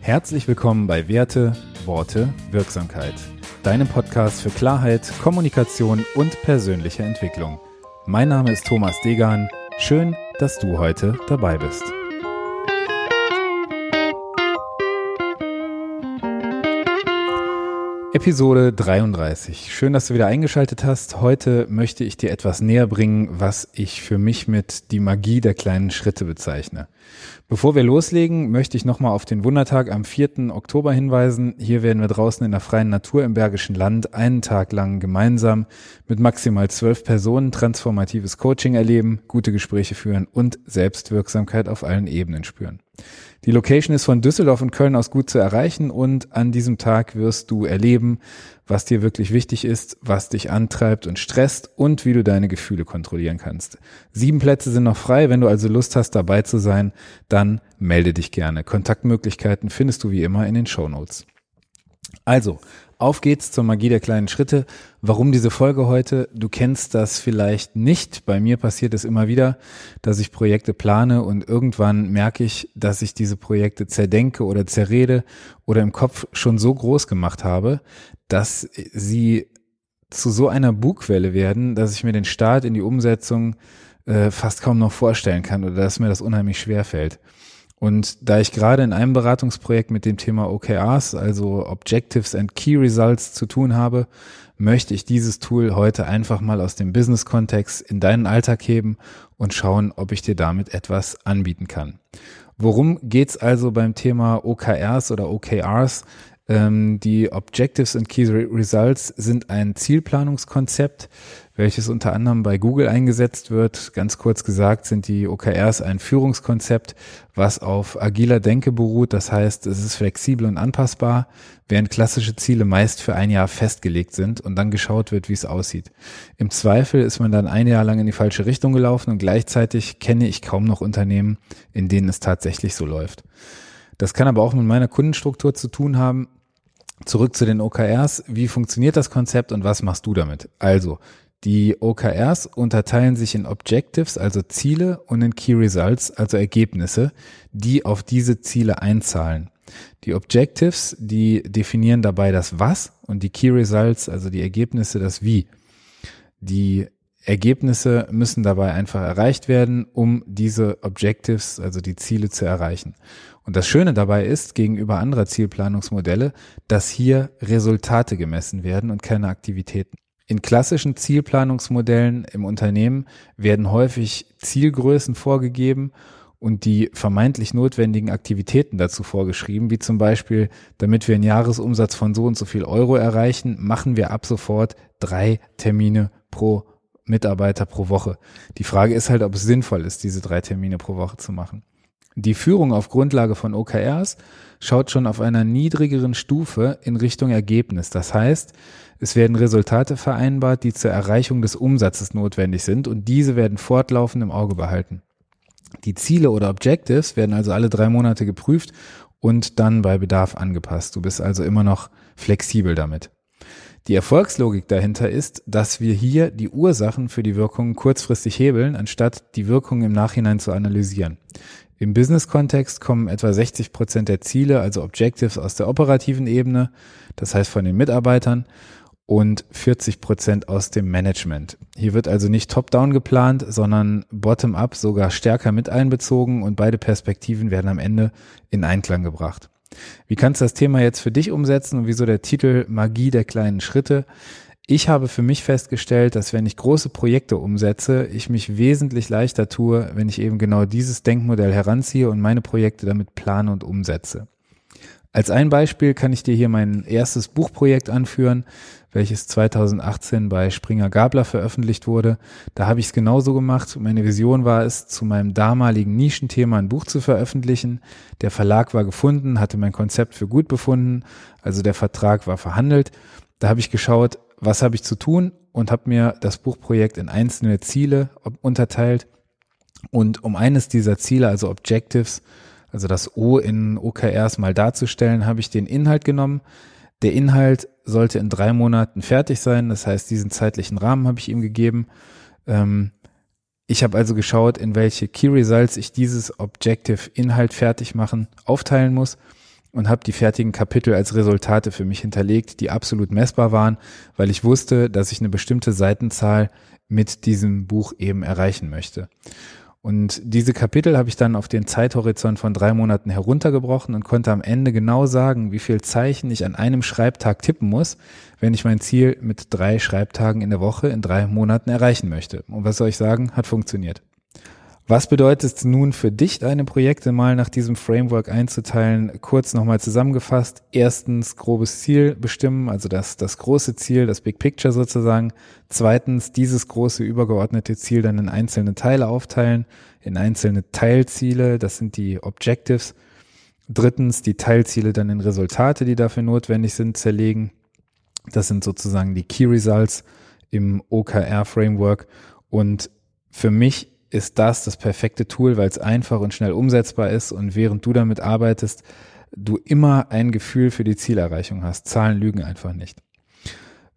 Herzlich willkommen bei Werte, Worte, Wirksamkeit. Deinem Podcast für Klarheit, Kommunikation und persönliche Entwicklung. Mein Name ist Thomas Degan. Schön, dass du heute dabei bist. Episode 33. Schön, dass du wieder eingeschaltet hast. Heute möchte ich dir etwas näher bringen, was ich für mich mit die Magie der kleinen Schritte bezeichne. Bevor wir loslegen, möchte ich nochmal auf den Wundertag am 4. Oktober hinweisen. Hier werden wir draußen in der freien Natur im Bergischen Land einen Tag lang gemeinsam mit maximal zwölf Personen transformatives Coaching erleben, gute Gespräche führen und Selbstwirksamkeit auf allen Ebenen spüren. Die Location ist von Düsseldorf und Köln aus gut zu erreichen und an diesem Tag wirst du erleben, was dir wirklich wichtig ist, was dich antreibt und stresst und wie du deine Gefühle kontrollieren kannst. Sieben Plätze sind noch frei. Wenn du also Lust hast, dabei zu sein, dann melde dich gerne. Kontaktmöglichkeiten findest du wie immer in den Show Notes. Also, auf geht's zur Magie der kleinen Schritte. Warum diese Folge heute? Du kennst das vielleicht nicht. Bei mir passiert es immer wieder, dass ich Projekte plane und irgendwann merke ich, dass ich diese Projekte zerdenke oder zerrede oder im Kopf schon so groß gemacht habe, dass sie zu so einer Bugwelle werden, dass ich mir den Start in die Umsetzung äh, fast kaum noch vorstellen kann oder dass mir das unheimlich schwer fällt. Und da ich gerade in einem Beratungsprojekt mit dem Thema OKRs, also Objectives and Key Results zu tun habe, möchte ich dieses Tool heute einfach mal aus dem Business-Kontext in deinen Alltag heben und schauen, ob ich dir damit etwas anbieten kann. Worum geht's also beim Thema OKRs oder OKRs? Ähm, die Objectives and Key Results sind ein Zielplanungskonzept, welches unter anderem bei Google eingesetzt wird. Ganz kurz gesagt sind die OKRs ein Führungskonzept, was auf agiler Denke beruht. Das heißt, es ist flexibel und anpassbar, während klassische Ziele meist für ein Jahr festgelegt sind und dann geschaut wird, wie es aussieht. Im Zweifel ist man dann ein Jahr lang in die falsche Richtung gelaufen und gleichzeitig kenne ich kaum noch Unternehmen, in denen es tatsächlich so läuft. Das kann aber auch mit meiner Kundenstruktur zu tun haben. Zurück zu den OKRs. Wie funktioniert das Konzept und was machst du damit? Also, die OKRs unterteilen sich in Objectives, also Ziele, und in Key Results, also Ergebnisse, die auf diese Ziele einzahlen. Die Objectives, die definieren dabei das Was und die Key Results, also die Ergebnisse, das Wie. Die Ergebnisse müssen dabei einfach erreicht werden, um diese Objectives, also die Ziele zu erreichen. Und das Schöne dabei ist, gegenüber anderer Zielplanungsmodelle, dass hier Resultate gemessen werden und keine Aktivitäten. In klassischen Zielplanungsmodellen im Unternehmen werden häufig Zielgrößen vorgegeben und die vermeintlich notwendigen Aktivitäten dazu vorgeschrieben, wie zum Beispiel, damit wir einen Jahresumsatz von so und so viel Euro erreichen, machen wir ab sofort drei Termine pro Mitarbeiter pro Woche. Die Frage ist halt, ob es sinnvoll ist, diese drei Termine pro Woche zu machen. Die Führung auf Grundlage von OKRs schaut schon auf einer niedrigeren Stufe in Richtung Ergebnis. Das heißt, es werden Resultate vereinbart, die zur Erreichung des Umsatzes notwendig sind und diese werden fortlaufend im Auge behalten. Die Ziele oder Objectives werden also alle drei Monate geprüft und dann bei Bedarf angepasst. Du bist also immer noch flexibel damit. Die Erfolgslogik dahinter ist, dass wir hier die Ursachen für die Wirkungen kurzfristig hebeln, anstatt die Wirkungen im Nachhinein zu analysieren. Im Business-Kontext kommen etwa 60 Prozent der Ziele, also Objectives, aus der operativen Ebene, das heißt von den Mitarbeitern, und 40 Prozent aus dem Management. Hier wird also nicht top-down geplant, sondern bottom-up sogar stärker mit einbezogen und beide Perspektiven werden am Ende in Einklang gebracht. Wie kannst du das Thema jetzt für dich umsetzen und wieso der Titel Magie der kleinen Schritte? Ich habe für mich festgestellt, dass wenn ich große Projekte umsetze, ich mich wesentlich leichter tue, wenn ich eben genau dieses Denkmodell heranziehe und meine Projekte damit plane und umsetze. Als ein Beispiel kann ich dir hier mein erstes Buchprojekt anführen, welches 2018 bei Springer Gabler veröffentlicht wurde. Da habe ich es genauso gemacht. Meine Vision war es, zu meinem damaligen Nischenthema ein Buch zu veröffentlichen. Der Verlag war gefunden, hatte mein Konzept für gut befunden, also der Vertrag war verhandelt. Da habe ich geschaut, was habe ich zu tun und habe mir das Buchprojekt in einzelne Ziele unterteilt. Und um eines dieser Ziele, also Objectives, also das O in OKRs mal darzustellen, habe ich den Inhalt genommen. Der Inhalt sollte in drei Monaten fertig sein. Das heißt, diesen zeitlichen Rahmen habe ich ihm gegeben. Ähm, ich habe also geschaut, in welche Key Results ich dieses Objective Inhalt fertig machen, aufteilen muss und habe die fertigen Kapitel als Resultate für mich hinterlegt, die absolut messbar waren, weil ich wusste, dass ich eine bestimmte Seitenzahl mit diesem Buch eben erreichen möchte. Und diese Kapitel habe ich dann auf den Zeithorizont von drei Monaten heruntergebrochen und konnte am Ende genau sagen, wie viel Zeichen ich an einem Schreibtag tippen muss, wenn ich mein Ziel mit drei Schreibtagen in der Woche in drei Monaten erreichen möchte. Und was soll ich sagen? Hat funktioniert. Was bedeutet es nun für dich, deine Projekte mal nach diesem Framework einzuteilen? Kurz nochmal zusammengefasst. Erstens grobes Ziel bestimmen, also das, das große Ziel, das Big Picture sozusagen. Zweitens dieses große übergeordnete Ziel dann in einzelne Teile aufteilen, in einzelne Teilziele, das sind die Objectives. Drittens die Teilziele dann in Resultate, die dafür notwendig sind, zerlegen. Das sind sozusagen die Key Results im OKR Framework. Und für mich ist das das perfekte Tool, weil es einfach und schnell umsetzbar ist und während du damit arbeitest, du immer ein Gefühl für die Zielerreichung hast. Zahlen lügen einfach nicht.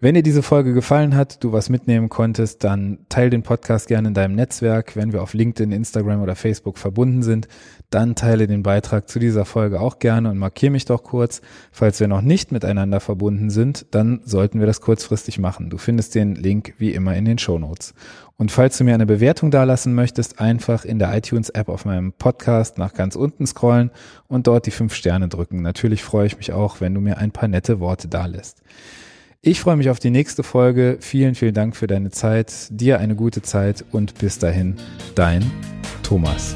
Wenn dir diese Folge gefallen hat, du was mitnehmen konntest, dann teil den Podcast gerne in deinem Netzwerk. Wenn wir auf LinkedIn, Instagram oder Facebook verbunden sind, dann teile den Beitrag zu dieser Folge auch gerne und markiere mich doch kurz. Falls wir noch nicht miteinander verbunden sind, dann sollten wir das kurzfristig machen. Du findest den Link wie immer in den Show Notes. Und falls du mir eine Bewertung dalassen möchtest, einfach in der iTunes-App auf meinem Podcast nach ganz unten scrollen und dort die fünf Sterne drücken. Natürlich freue ich mich auch, wenn du mir ein paar nette Worte dalässt. Ich freue mich auf die nächste Folge. Vielen, vielen Dank für deine Zeit. Dir eine gute Zeit und bis dahin, dein Thomas.